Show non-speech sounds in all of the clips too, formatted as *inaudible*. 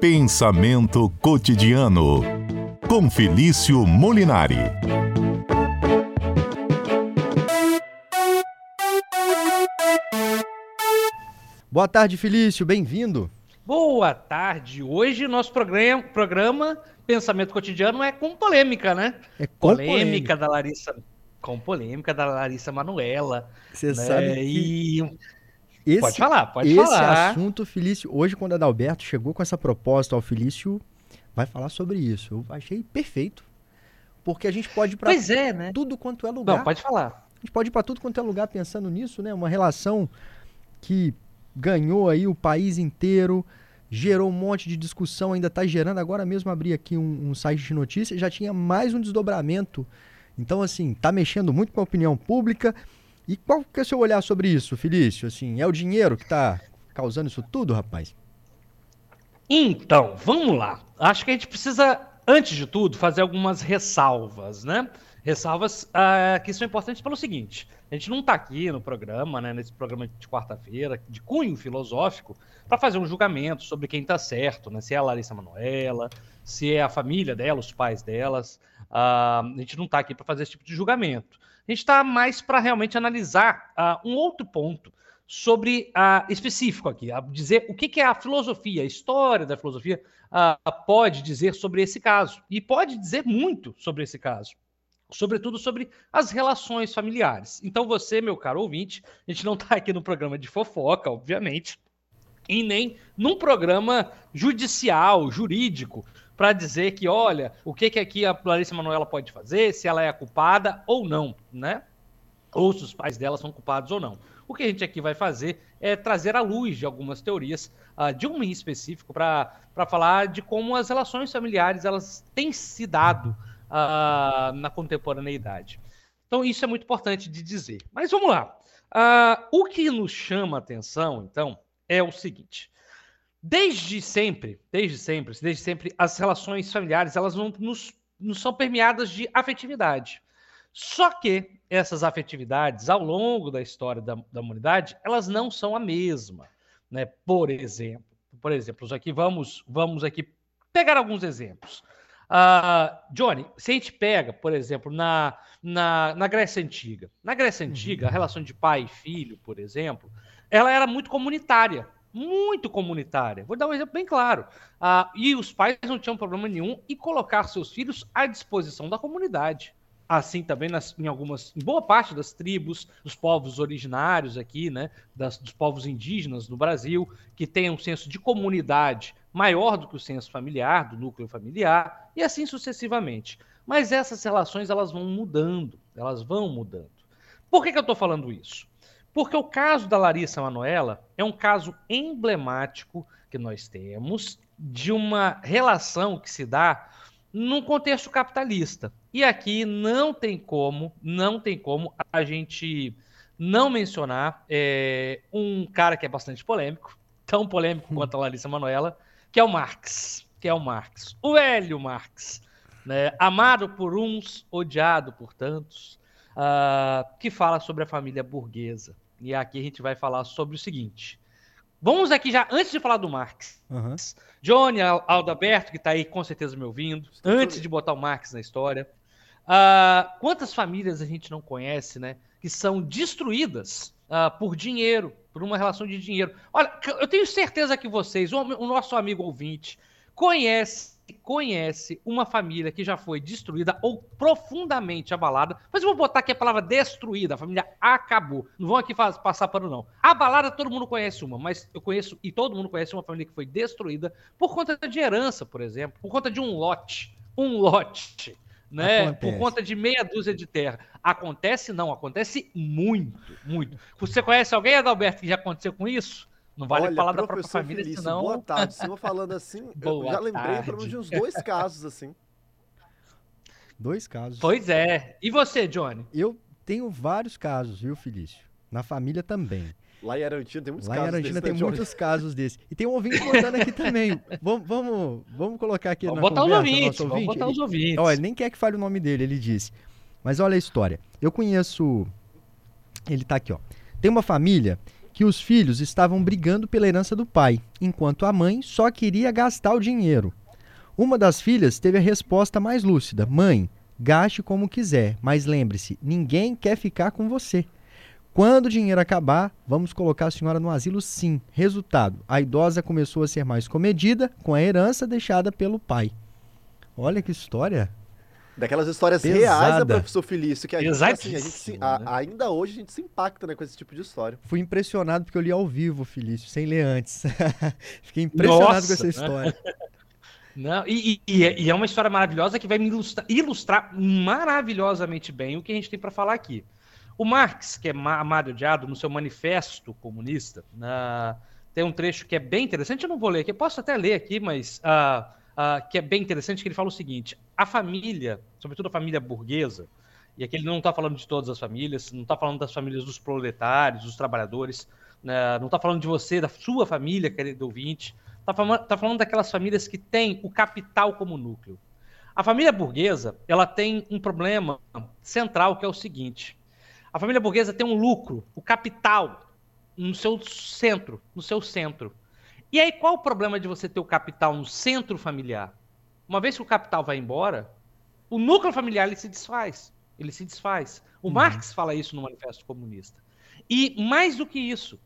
Pensamento cotidiano com Felício Molinari. Boa tarde, Felício, bem-vindo. Boa tarde. Hoje nosso programa, programa Pensamento Cotidiano é com polêmica, né? É com polêmica, polêmica. da Larissa, com polêmica da Larissa Manuela. Você né? sabe que E esse, pode falar, pode esse falar. assunto, Felício, hoje quando a Adalberto chegou com essa proposta ao Felício, vai falar sobre isso. Eu achei perfeito. Porque a gente pode ir pra Pois é, né? tudo quanto é lugar. Não, pode falar. A gente pode ir para tudo quanto é lugar pensando nisso, né? Uma relação que ganhou aí o país inteiro, gerou um monte de discussão, ainda está gerando. Agora mesmo abri aqui um, um site de notícias, já tinha mais um desdobramento. Então, assim, tá mexendo muito com a opinião pública. E qual que é o seu olhar sobre isso, Felício? Assim, é o dinheiro que está causando isso tudo, rapaz? Então, vamos lá. Acho que a gente precisa, antes de tudo, fazer algumas ressalvas, né? Ressalvas ah, que são importantes pelo seguinte: a gente não está aqui no programa, né, nesse programa de quarta-feira, de cunho filosófico, para fazer um julgamento sobre quem está certo, né? Se é a Larissa Manoela, se é a família dela, os pais delas. Ah, a gente não está aqui para fazer esse tipo de julgamento. A gente está mais para realmente analisar ah, um outro ponto sobre a específico aqui, a dizer o que, que é a filosofia, a história da filosofia ah, pode dizer sobre esse caso e pode dizer muito sobre esse caso, sobretudo sobre as relações familiares. Então você, meu caro ouvinte, a gente não está *laughs* aqui no programa de fofoca, obviamente, e nem num programa judicial, jurídico, para dizer que, olha, o que, que aqui a Larissa Manoela pode fazer, se ela é a culpada ou não, né? Ou se os pais dela são culpados ou não. O que a gente aqui vai fazer é trazer à luz de algumas teorias, uh, de uma em específico, para falar de como as relações familiares elas têm se dado uh, na contemporaneidade. Então, isso é muito importante de dizer. Mas vamos lá. Uh, o que nos chama a atenção, então, é o seguinte. Desde sempre, desde sempre, desde sempre, as relações familiares elas não, nos, não são permeadas de afetividade. Só que essas afetividades, ao longo da história da, da humanidade, elas não são a mesma. Né? Por exemplo, por exemplo, aqui vamos, vamos aqui pegar alguns exemplos. Uh, Johnny, se a gente pega, por exemplo, na, na, na Grécia Antiga. Na Grécia Antiga, a relação de pai e filho, por exemplo, ela era muito comunitária muito comunitária. Vou dar um exemplo bem claro. Uh, e os pais não tinham problema nenhum em colocar seus filhos à disposição da comunidade. Assim também nas, em algumas, em boa parte das tribos, dos povos originários aqui, né, das, dos povos indígenas no Brasil, que têm um senso de comunidade maior do que o senso familiar, do núcleo familiar, e assim sucessivamente. Mas essas relações elas vão mudando, elas vão mudando. Por que, que eu estou falando isso? Porque o caso da Larissa Manoela é um caso emblemático que nós temos de uma relação que se dá num contexto capitalista. E aqui não tem como, não tem como a gente não mencionar é, um cara que é bastante polêmico, tão polêmico quanto a Larissa Manoela, que é o Marx, que é o Marx, o velho Marx, né? amado por uns, odiado por tantos, uh, que fala sobre a família burguesa. E aqui a gente vai falar sobre o seguinte. Vamos aqui já, antes de falar do Marx. Uhum. Johnny Aldaberto, que está aí com certeza me ouvindo, antes de botar o Marx na história. Uh, quantas famílias a gente não conhece, né? Que são destruídas uh, por dinheiro, por uma relação de dinheiro. Olha, eu tenho certeza que vocês, o, o nosso amigo ouvinte, conhece conhece uma família que já foi destruída ou profundamente abalada, mas eu vou botar aqui a palavra destruída, a família acabou. Não vão aqui faz, passar pano, não. Abalada, todo mundo conhece uma, mas eu conheço, e todo mundo conhece uma família que foi destruída por conta de herança, por exemplo, por conta de um lote. Um lote. Né? Acontece. Por conta de meia dúzia de terra. Acontece não, acontece muito, muito. Você conhece alguém, Adalberto, que já aconteceu com isso? Não vale Olha, falar da própria professor família, Felício, senão. Boa tarde. Se eu falando *laughs* assim, eu já lembrei tarde. pelo menos de uns dois casos assim. Dois casos. Pois é. E você, Johnny? Eu tenho vários casos, viu, Felício? Na família também. Lá em Arantina tem muitos Lá em casos. Argentina desses, tem né, Johnny? muitos casos desses. E tem um ouvinte mandando aqui também. *laughs* Vamos, vamos, vamos colocar aqui Vamos na botar os conversa, ouvintes, nosso vamos ouvinte. botar os Ele- ouvintes. Olha, ele nem quer que fale o nome dele, ele disse. Mas olha a história. Eu conheço. Ele tá aqui, ó. Tem uma família que os filhos estavam brigando pela herança do pai, enquanto a mãe só queria gastar o dinheiro. Uma das filhas teve a resposta mais lúcida: Mãe, gaste como quiser, mas lembre-se, ninguém quer ficar com você. Quando o dinheiro acabar, vamos colocar a senhora no asilo sim. Resultado: a idosa começou a ser mais comedida com a herança deixada pelo pai. Olha que história. Daquelas histórias Pesada. reais, né, professor Felício? Que a gente, assim, a gente se- a- né? ainda hoje a gente se impacta né, com esse tipo de história. Fui impressionado porque eu li ao vivo, Felício, sem ler antes. *laughs* Fiquei impressionado Nossa, com essa né? história. *laughs* Não, e, e- e é- e é uma história maravilhosa que vai me ilustrar, ilustrar maravilhosamente bem o que a gente tem para falar aqui. O Marx, que é ma- amado e odiado, no seu manifesto comunista, na- tem um trecho que é bem interessante, eu não vou ler aqui, eu posso até ler aqui, mas ah, ah, que é bem interessante, que ele fala o seguinte, a família, sobretudo a família burguesa, e aqui ele não está falando de todas as famílias, não está falando das famílias dos proletários, dos trabalhadores, né, não está falando de você, da sua família, querido ouvinte, está falando, tá falando daquelas famílias que têm o capital como núcleo. A família burguesa, ela tem um problema central que é o seguinte: a família burguesa tem um lucro, o capital, no seu centro, no seu centro. E aí qual o problema de você ter o capital no centro familiar? Uma vez que o capital vai embora, o núcleo familiar ele se desfaz. Ele se desfaz. O Marx fala isso no Manifesto Comunista. E mais do que isso,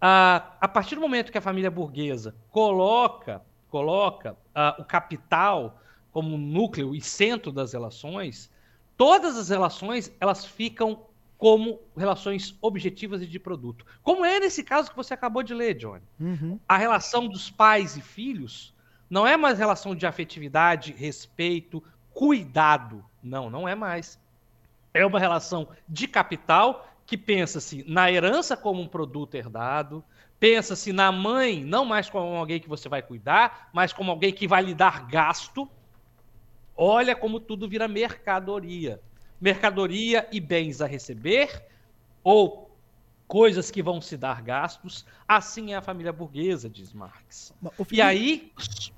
a, a partir do momento que a família burguesa coloca, coloca o capital como núcleo e centro das relações, todas as relações elas ficam como relações objetivas e de produto. Como é nesse caso que você acabou de ler, Johnny Uhum. a relação dos pais e filhos não é mais relação de afetividade, respeito, cuidado. Não, não é mais. É uma relação de capital que pensa-se na herança como um produto herdado, pensa-se na mãe não mais como alguém que você vai cuidar, mas como alguém que vai lhe dar gasto. Olha como tudo vira mercadoria. Mercadoria e bens a receber ou coisas que vão se dar gastos. Assim é a família burguesa, diz Marx. E aí,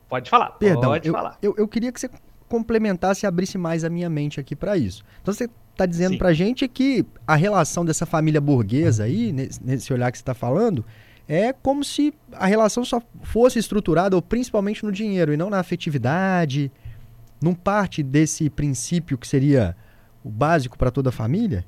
pode falar, Perdão, pode eu, falar. Eu, eu queria que você complementasse e abrisse mais a minha mente aqui para isso. Então você está dizendo para gente que a relação dessa família burguesa aí, nesse, nesse olhar que você está falando, é como se a relação só fosse estruturada, ou principalmente no dinheiro, e não na afetividade, não parte desse princípio que seria o básico para toda a família?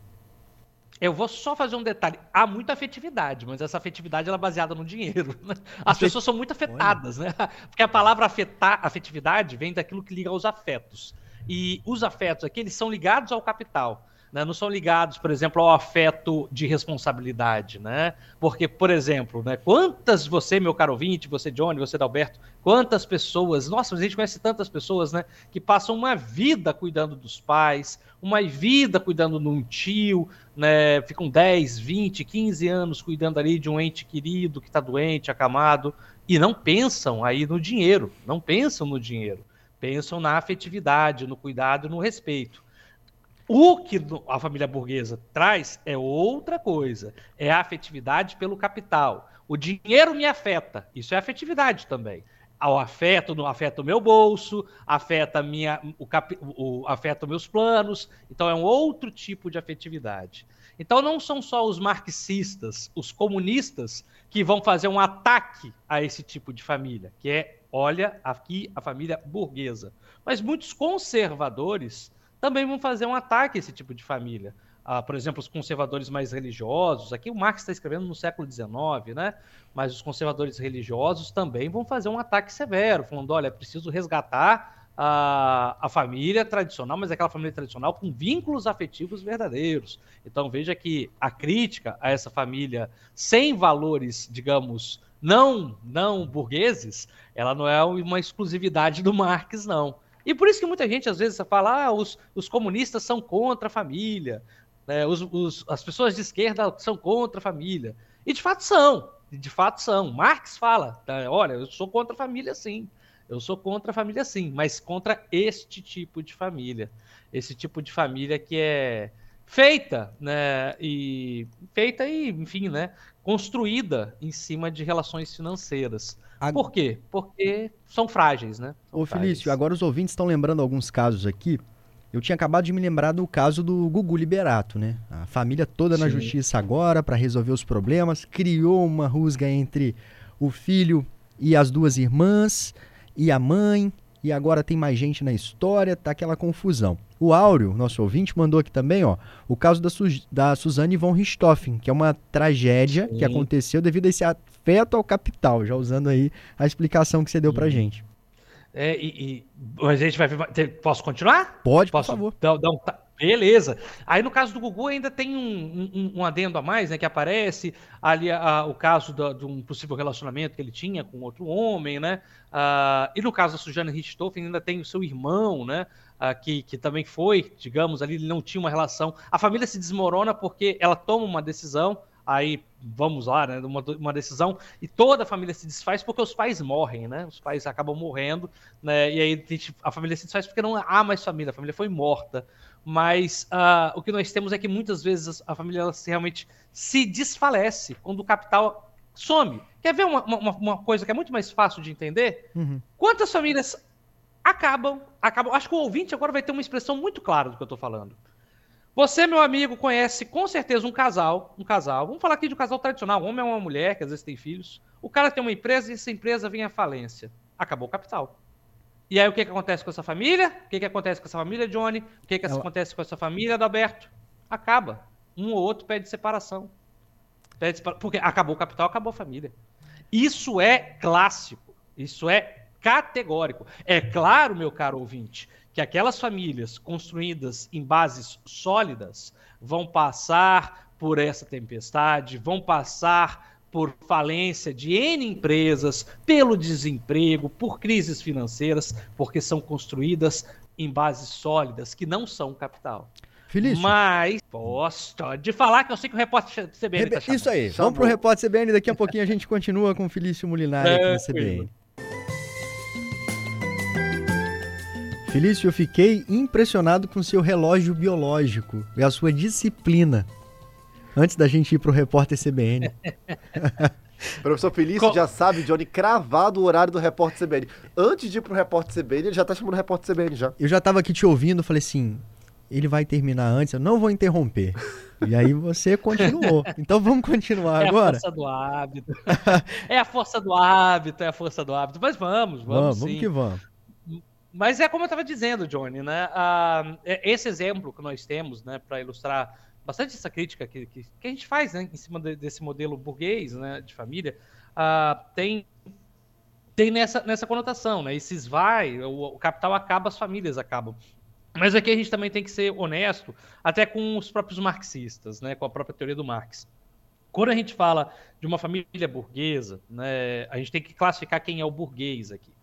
Eu vou só fazer um detalhe. Há muita afetividade, mas essa afetividade ela é baseada no dinheiro. *laughs* né? As pessoas são muito afetadas, né? *laughs* Porque a palavra afetar, afetividade vem daquilo que liga aos afetos. E os afetos aqui, eles são ligados ao capital. Né? Não são ligados, por exemplo, ao afeto de responsabilidade, né? Porque, por exemplo, né? quantas você, meu caro ouvinte, você, Johnny, você, Dalberto, quantas pessoas, nossa, a gente conhece tantas pessoas, né? Que passam uma vida cuidando dos pais, uma vida cuidando de um tio, né? Ficam 10, 20, 15 anos cuidando ali de um ente querido que está doente, acamado, e não pensam aí no dinheiro, não pensam no dinheiro, pensam na afetividade, no cuidado no respeito. O que a família burguesa traz é outra coisa, é a afetividade pelo capital. O dinheiro me afeta, isso é afetividade também. O afeto no afeta o meu bolso, afeta minha, o, capi- o- afeta meus planos. Então é um outro tipo de afetividade. Então não são só os marxistas, os comunistas que vão fazer um ataque a esse tipo de família, que é, olha, aqui a família burguesa. Mas muitos conservadores também vão fazer um ataque a esse tipo de família. Ah, por exemplo, os conservadores mais religiosos, aqui o Marx está escrevendo no século XIX, né? Mas os conservadores religiosos também vão fazer um ataque severo, falando: olha, é preciso resgatar a, a família tradicional, mas aquela família tradicional com vínculos afetivos verdadeiros. Então veja que a crítica a essa família sem valores, digamos, não não burgueses, ela não é uma exclusividade do Marx, não. E por isso que muita gente às vezes fala: ah, os, os comunistas são contra a família, né, os, os- as pessoas de esquerda são contra a família. E de fato são, de fato são. Marx fala: tá, olha, eu sou contra a família sim. Eu sou contra a família sim, mas contra este tipo de família. Esse tipo de família que é feita, né, e feita e, enfim, né, construída em cima de relações financeiras. A- Por quê? Porque são frágeis, né? São Ô, frágeis. Felício, agora os ouvintes estão lembrando alguns casos aqui. eu tinha acabado de me lembrar do caso do Gugu Liberato, né? A família toda Sim. na justiça agora para resolver os problemas, criou uma rusga entre o filho e as duas irmãs e a mãe, e agora tem mais gente na história, tá aquela confusão. O Áureo, nosso ouvinte, mandou aqui também, ó, o caso da, Su da Suzane von Richthofen, que é uma tragédia Sim. que aconteceu devido a esse afeto ao capital, já usando aí a explicação que você deu pra gente. É, e, e, a gente vai. Posso continuar? Pode, Posso por favor. Dar, dar um, beleza. Aí no caso do Gugu ainda tem um, um, um adendo a mais, né? Que aparece ali a, o caso da, de um possível relacionamento que ele tinha com outro homem, né? Uh, e no caso da Sujana Richthofen ainda tem o seu irmão, né? Uh, que, que também foi, digamos, ali ele não tinha uma relação. A família se desmorona porque ela toma uma decisão aí vamos lá, né, uma, uma decisão, e toda a família se desfaz porque os pais morrem, né? Os pais acabam morrendo, né? E aí a família se desfaz porque não há mais família, a família foi morta. Mas uh, o que nós temos é que muitas vezes a família ela realmente se desfalece quando o capital some. Quer ver uma, uma, uma coisa que é muito mais fácil de entender? Uhum. Quantas famílias acabam, acabam. Acho que o ouvinte agora vai ter uma expressão muito clara do que eu estou falando você, meu amigo, conhece com certeza um casal, um casal. Vamos falar aqui de um casal tradicional, um homem é uma mulher, que às vezes tem filhos. O cara tem uma empresa e essa empresa vem à falência. Acabou o capital. E aí o que, que acontece com essa família? O que, que acontece com essa família, Johnny? O que, que Ela... acontece com essa família, Adalberto? Acaba. Um ou outro pede separação. Pede separa... Porque acabou o capital, acabou a família. Isso é clássico. Isso é categórico. É claro, meu caro ouvinte, que aquelas famílias construídas em bases sólidas vão passar por essa tempestade, vão passar por falência de N empresas, pelo desemprego, por crises financeiras, porque são construídas em bases sólidas que não são capital. Felício. Mas posso de falar que eu sei que o repórter CBN Rebe... tá Isso aí, Chamou. vamos pro repórter CBN, daqui a pouquinho a gente continua com o Felício Molinari aqui na CBN. Felício, eu fiquei impressionado com seu relógio biológico e a sua disciplina. Antes da gente ir pro repórter CBN. *laughs* Professor Felício já sabe, Johnny, cravado o horário do repórter CBN. Antes de ir pro repórter CBN, ele já tá chamando o repórter CBN já. Eu já tava aqui te ouvindo, falei assim, ele vai terminar antes, eu não vou interromper. E aí você continuou. *laughs* Então vamos continuar é agora. É a força do hábito. é a força do hábito, é a força do hábito. Mas vamos, vamos. Vamos, vamos que vamos. Mas é como eu estava dizendo, Johnny, né? Ah, esse exemplo que nós temos, né, para ilustrar bastante essa crítica que, que, que, a gente faz né, em cima de, desse modelo burguês né, de família, ah, tem, tem nessa, nessa conotação, né? Esses vai, o, o capital acaba, as famílias acabam. Mas aqui a gente também tem que ser honesto, até com os próprios marxistas, né, com a própria teoria do Marx. Quando a gente fala de uma família burguesa, né, a gente tem que classificar quem é o burguês aqui.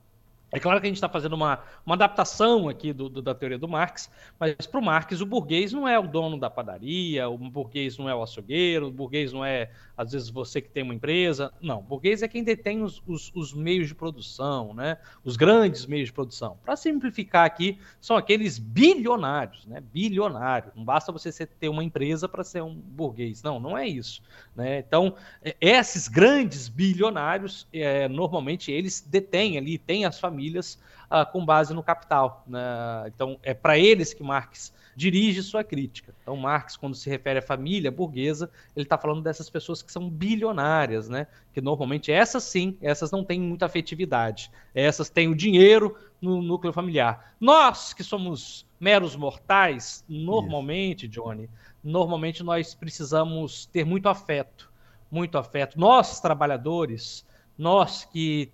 É claro que a gente está fazendo uma, uma adaptação aqui do, do, da teoria do Marx, mas para o Marx o burguês não é o dono da padaria, o burguês não é o açougueiro, o burguês não é, às vezes, você que tem uma empresa. Não, o burguês é quem detém os, os, os meios de produção, né? os grandes meios de produção. Para simplificar aqui, são aqueles bilionários, né? bilionário. Não basta você ter uma empresa para ser um burguês. Não, não é isso. Né? Então, é, esses grandes bilionários, é, normalmente, eles detêm ali, têm as famílias famílias uh, com base no capital. Né? Então, é para eles que Marx dirige sua crítica. Então, Marx, quando se refere à família burguesa, ele está falando dessas pessoas que são bilionárias, né? que normalmente essas sim, essas não têm muita afetividade. Essas têm o dinheiro no núcleo familiar. Nós, que somos meros mortais, normalmente, Johnny, normalmente nós precisamos ter muito afeto. Muito afeto. Nós, trabalhadores, nós que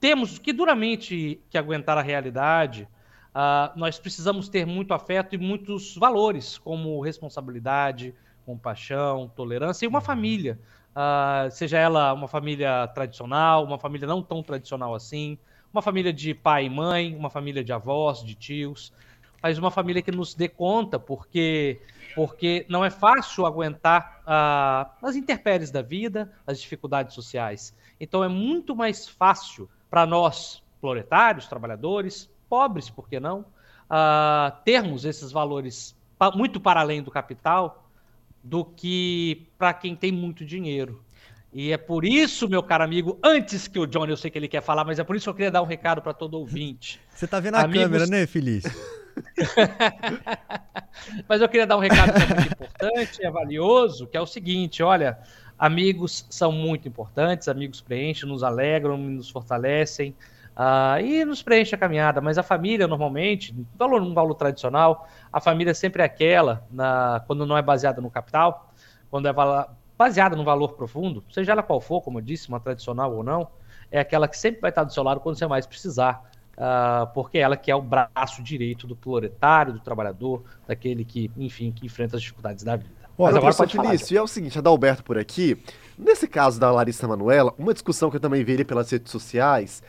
temos que duramente que aguentar a realidade. Uh, nós precisamos ter muito afeto e muitos valores, como responsabilidade, compaixão, tolerância e uma família. Uh, seja ela uma família tradicional, uma família não tão tradicional assim, uma família de pai e mãe, uma família de avós, de tios, mas uma família que nos dê conta, porque porque não é fácil aguentar uh, as intempéries da vida, as dificuldades sociais. Então é muito mais fácil para nós, proletários, trabalhadores, pobres, por que não, uh, termos esses valores muito para além do capital do que para quem tem muito dinheiro. E é por isso, meu caro amigo, antes que o Johnny, eu sei que ele quer falar, mas é por isso que eu queria dar um recado para todo ouvinte. Você está vendo a Amigos... câmera, né, Feliz? *laughs* Mas eu queria dar um recado que é muito importante, é valioso, que é o seguinte: olha, amigos são muito importantes, amigos preenchem, nos alegram, nos fortalecem. Uh, e nos preenche a caminhada, mas a família normalmente, valor, um valor tradicional, a família sempre é aquela, na, quando não é baseada no capital, quando é baseada no valor profundo, seja ela qual for, como eu disse, uma tradicional ou não, é aquela que sempre vai estar do seu lado quando você mais precisar, uh, porque ela que é o braço direito do proletário, do trabalhador, daquele que, enfim, que enfrenta as dificuldades da vida. Olha, Mas agora pode Felício, falar, é o seguinte, Adalberto por aqui, nesse caso da Larissa Manuela, uma discussão que eu também vi pelas redes sociais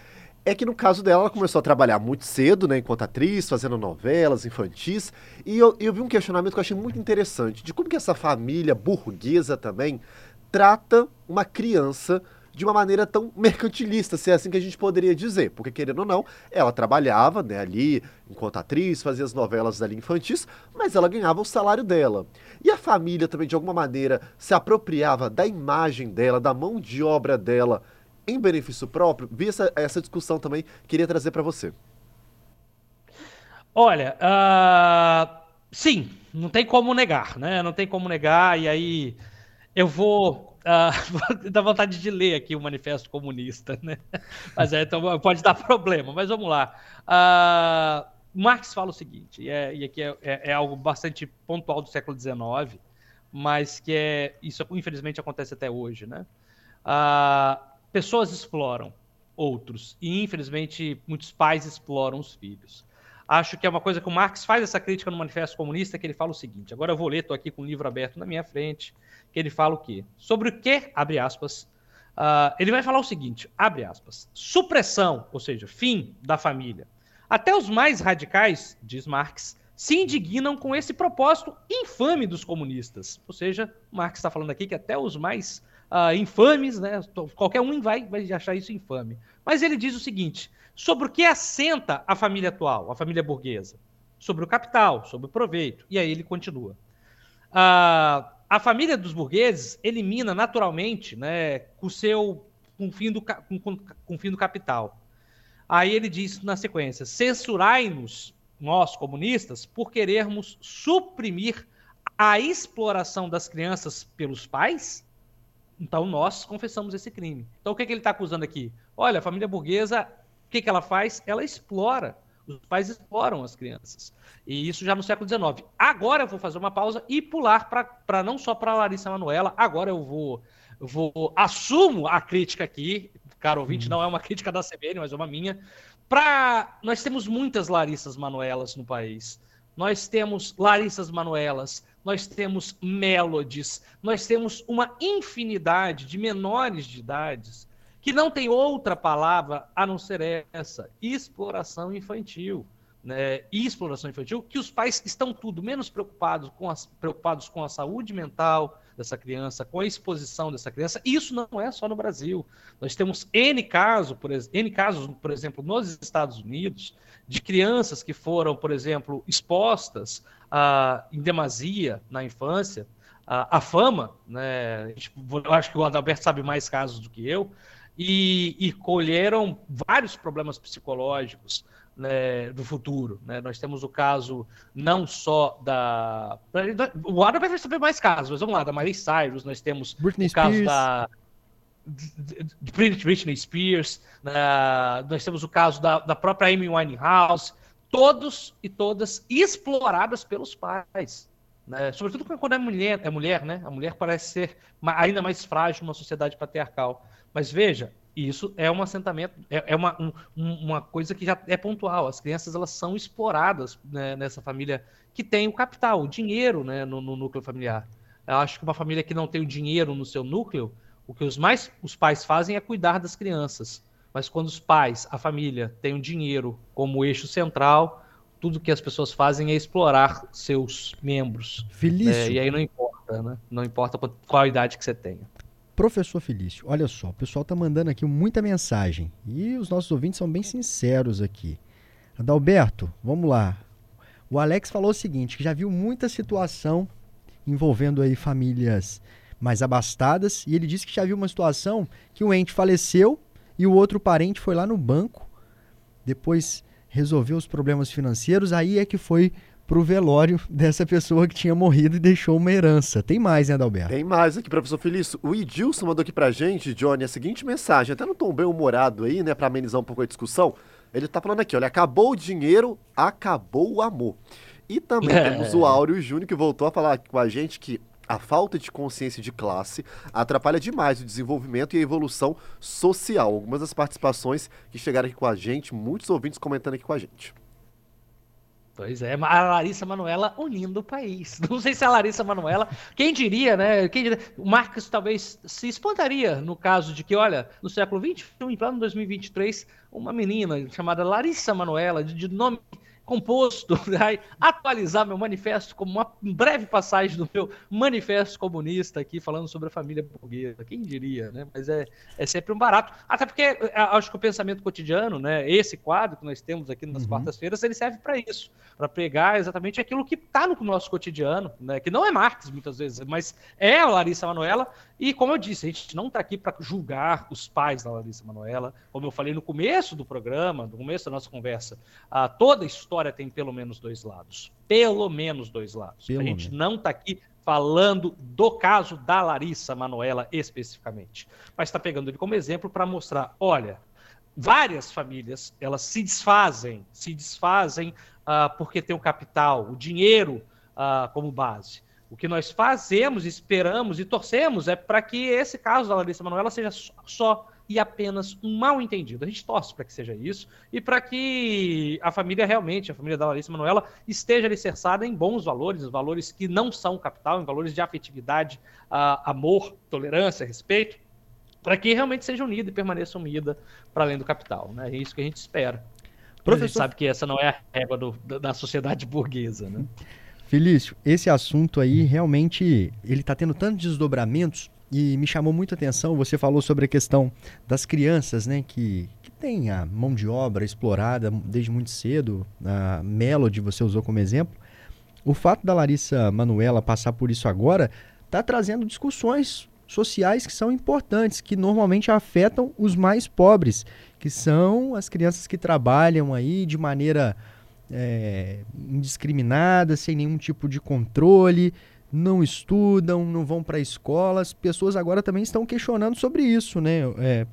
é que no caso dela, ela começou a trabalhar muito cedo, né, enquanto atriz, fazendo novelas infantis, e eu, eu vi um questionamento que eu achei muito interessante, de como que essa família burguesa também trata uma criança de uma maneira tão mercantilista, se é assim que a gente poderia dizer. Porque, querendo ou não, ela trabalhava né, ali enquanto atriz, fazia as novelas ali infantis, mas ela ganhava o salário dela. E a família também, de alguma maneira, se apropriava da imagem dela, da mão de obra dela, em benefício próprio? Vi essa, essa discussão também, queria trazer para você. Olha, uh, sim, não tem como negar, né? Não tem como negar, e aí eu vou. *laughs* Uh, dar vontade de ler aqui o Manifesto Comunista, né? *laughs* Mas é, então pode dar problema, mas vamos lá. Uh, Marx fala o seguinte, e, é, e aqui é, é, é, algo bastante pontual do século XIX, mas que é isso infelizmente acontece até hoje, né? Uh, pessoas exploram outros e infelizmente muitos pais exploram os filhos. Acho que é uma coisa que o Marx faz essa crítica no Manifesto Comunista, que ele fala o seguinte. Agora eu vou ler, estou aqui com o livro aberto na minha frente, ele fala o quê? Sobre o que, abre aspas, uh, ele vai falar o seguinte, abre aspas, supressão, ou seja, fim da família. Até os mais radicais, diz Marx, se indignam com esse propósito infame dos comunistas. Ou seja, Marx está falando aqui que até os mais uh, infames, né? Qualquer um vai, vai achar isso infame. Mas ele diz o seguinte: sobre o que assenta a família atual, a família burguesa? Sobre o capital, sobre o proveito. E aí ele continua. Uh, a família dos burgueses elimina naturalmente, né, com o seu com fim do, com, com, com fim do capital. Aí ele diz na sequência: censurai-nos, nós comunistas, por querermos suprimir a exploração das crianças pelos pais então nós confessamos esse crime. Então o que, é que ele está acusando aqui? Olha, a família burguesa, o que, que ela faz? Ela explora. Os pais exploram as crianças. E isso já no século XIX. Agora eu vou fazer uma pausa e pular para não só para Larissa Manuela, agora eu vou, vou assumo a crítica aqui, caro ouvinte, hum. não é uma *laughs* crítica da CBN, mas é uma minha. Pra... Nós temos muitas Larissas Manuelas no país. Nós temos Larissas Manuelas nós temos melodies, nós temos uma infinidade de menores de idades que não tem outra palavra a não ser essa, exploração infantil. Né, e exploração infantil, que os pais estão tudo menos preocupados com, as, preocupados com a saúde mental dessa criança, com a exposição dessa criança. Isso não é só no Brasil. Nós temos N, caso, por, N casos, por exemplo, nos Estados Unidos, de crianças que foram, por exemplo, expostas uh, em demasia na infância, uh, a fama, né? Eu acho que o Adalberto sabe mais casos do que eu, e, e colheram vários problemas psicológicos né, do futuro. Né? Nós temos o caso não só da. O Adalberto vai saber mais casos, mas vamos lá, da Miley Cyrus, nós temos Britney o caso Spears. da de Britney Spears, né? nós temos o caso da, da própria Amy Winehouse, todos e todas exploradas pelos pais. Né? Sobretudo quando é mulher, é mulher, né? A mulher parece ser ainda mais frágil numa sociedade patriarcal. Mas veja, isso é um assentamento, é, é uma, um, uma coisa que já é pontual. As crianças elas são exploradas né, nessa família que tem o capital, o dinheiro né, no, no núcleo familiar. Eu acho que uma família que não tem o dinheiro no seu núcleo, o que os mais os pais fazem é cuidar das crianças. Mas quando os pais, a família, têm o dinheiro como eixo central, tudo que as pessoas fazem é explorar seus membros. Felício. É, e aí não importa, né? Não importa qual a idade que você tenha. Professor Felício, olha só, o pessoal está mandando aqui muita mensagem e os nossos ouvintes são bem sinceros aqui. Adalberto, vamos lá. O Alex falou o seguinte, que já viu muita situação envolvendo aí famílias mais abastadas, e ele disse que já viu uma situação que o ente faleceu e o outro parente foi lá no banco, depois resolveu os problemas financeiros, aí é que foi pro velório *laughs* dessa pessoa que tinha morrido e deixou uma herança. Tem mais, né, Adalberto? Tem mais aqui, professor Felício. O Edilson mandou aqui pra gente, Johnny, a seguinte mensagem, até não tom bem humorado aí, né, pra amenizar um pouco a discussão. Ele tá falando aqui, olha, acabou o dinheiro, acabou o amor. E também *laughs* temos o Áureo Júnior que voltou a falar com a gente que a falta de consciência de classe atrapalha demais o desenvolvimento e a evolução social. Algumas das participações que chegaram aqui com a gente, muitos ouvintes comentando aqui com a gente. Pois é, a Larissa Manuela unindo o país. *laughs* Não sei se a Larissa Manuela, quem diria, né? Quem diria, o Marcos talvez se espantaria no caso de que, olha, no século XXI, em plano 2023, uma menina chamada Larissa Manuela, de, de nome composto, *laughs* vai atualizar meu manifesto como uma breve passagem do meu manifesto comunista aqui, falando sobre a família burguesa. Quem diria, né? Mas é, é sempre um barato. Até porque é, acho que o pensamento cotidiano, né? Esse quadro que nós temos aqui nas uhum. quartas-feiras, ele serve para isso, para pregar exatamente aquilo que está no nosso cotidiano, né? Que não é Marx muitas vezes, mas é a Larissa Manoela. E como eu disse, a gente não está aqui para julgar os pais da Larissa Manoela. Como eu falei no começo do programa, no começo da nossa conversa, a toda a história história tem pelo menos dois lados. Pelo menos dois lados. Pelo a gente menos. não está aqui falando do caso da Larissa Manoela especificamente, mas está pegando ele como exemplo para mostrar, olha, várias famílias elas se desfazem, se desfazem uh, porque tem o capital, o dinheiro uh, como base. O que nós fazemos, esperamos e torcemos é para que esse caso da Larissa Manoela seja só e apenas um mal entendido. A gente torce para que seja isso e para que a família realmente, a família da Larissa Manoela, esteja alicerçada em bons valores, valores que não são capital, em valores de afetividade, amor, tolerância, respeito, para que realmente seja unida e permaneça unida para além do capital. Né? É isso que a gente espera. Professor... A gente sabe que essa não é a régua do, da sociedade burguesa. Né? Felício, esse assunto aí realmente ele está tendo tantos desdobramentos e me chamou muita atenção, você falou sobre a questão das crianças, né, que, que tem a mão de obra explorada desde muito cedo, a Melody você usou como exemplo. O fato da Larissa Manuela passar por isso agora está trazendo discussões sociais que são importantes, que normalmente afetam os mais pobres, que são as crianças que trabalham aí de maneira é, indiscriminada, sem nenhum tipo de controle, não estudam, não vão para escolas. Pessoas agora também estão questionando sobre isso, né? É,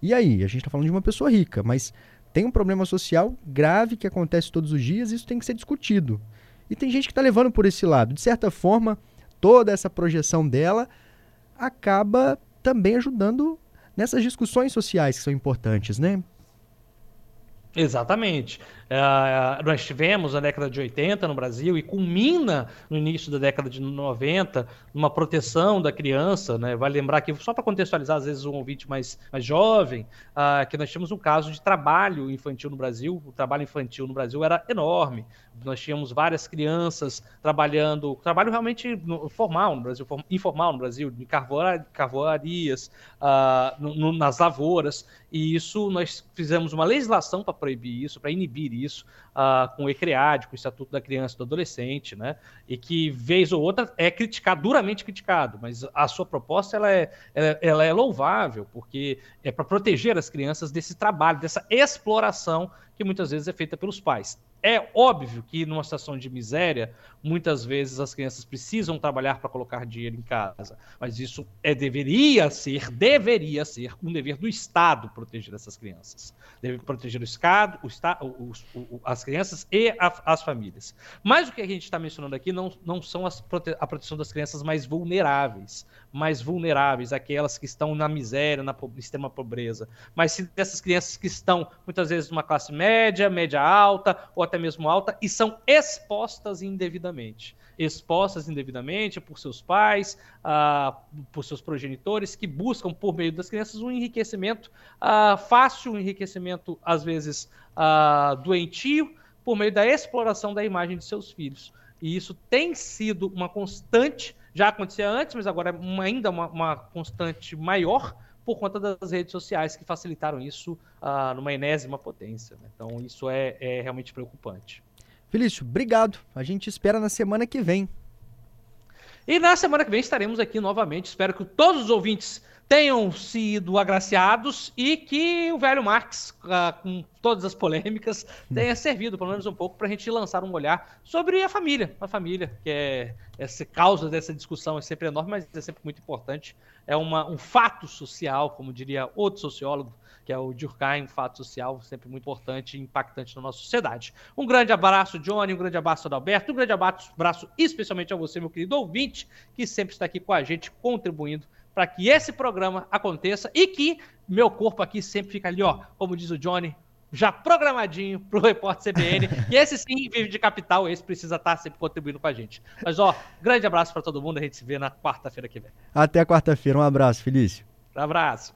e aí? A gente está falando de uma pessoa rica, mas tem um problema social grave que acontece todos os dias isso tem que ser discutido. E tem gente que está levando por esse lado. De certa forma, toda essa projeção dela acaba também ajudando nessas discussões sociais que são importantes, né? Exatamente. Uh, nós tivemos na década de 80 no Brasil e culmina no início da década de 90 uma proteção da criança, né? Vale lembrar que, só para contextualizar, às vezes um ouvinte mais, mais jovem, uh, que nós tínhamos um caso de trabalho infantil no Brasil. O trabalho infantil no Brasil era enorme. Nós tínhamos várias crianças trabalhando, trabalho realmente formal no Brasil, informal no Brasil, de carvoarias, uh, no, no, nas lavouras, e isso nós fizemos uma legislação para proibir isso, para inibir isso, uh, com o ECREAD, com o Estatuto da Criança e do Adolescente, né? E que, vez ou outra, é criticado, duramente criticado, mas a sua proposta ela é, ela, ela é louvável, porque é para proteger as crianças desse trabalho, dessa exploração que muitas vezes é feita pelos pais. É óbvio que numa situação de miséria, muitas vezes as crianças precisam trabalhar para colocar dinheiro em casa, mas isso é deveria ser, deveria ser um dever do Estado proteger essas crianças. Deve proteger o Estado, o, o, o, as crianças e a, as famílias. Mas o que a gente está mencionando aqui não, não são as a proteção das crianças mais vulneráveis, mais vulneráveis, aquelas que estão na miséria, na extrema pobreza, mas sim dessas crianças que estão muitas vezes numa classe média, média alta ou até mesmo alta e são expostas indevidamente. Expostas indevidamente por seus pais, uh, por seus progenitores, que buscam, por meio das crianças, um enriquecimento uh, fácil, um enriquecimento, às vezes, uh, doentio, por meio da exploração da imagem de seus filhos. E isso tem sido uma constante já acontecia antes, mas agora é uma, ainda uma, uma, constante maior por conta das redes sociais que facilitaram isso uh, numa enésima potência. Né? Então, isso é, é realmente preocupante. Felício, obrigado. A gente espera na semana que vem. E na semana que vem estaremos aqui novamente. Espero que todos os ouvintes tenham sido agraciados e que o velho Marx, uh, com todas as polêmicas, tenha servido pelo menos um pouco para a gente lançar um olhar sobre a família. A família, que é essa causa dessa discussão é sempre enorme, mas é sempre muito importante. É uma, um fato social, como diria outro sociólogo, que é o Durkheim, fato social sempre muito importante e impactante na nossa sociedade. Um grande abraço, Johnny, um grande abraço, Adalberto, um grande abraço especialmente a você, meu querido ouvinte, que sempre está aqui com a gente, contribuindo para que esse programa aconteça e que meu corpo aqui sempre fica ali, ó, como diz o Johnny, já programadinho para o repórter CBN. *laughs* e esse sim vive de capital, esse precisa estar tá sempre contribuindo com a gente. Mas, ó, grande abraço para todo mundo, a gente se vê na quarta-feira que vem. Até quarta-feira, um abraço, Felício. Um abraço.